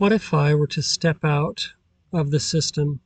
What if I were to step out of the system?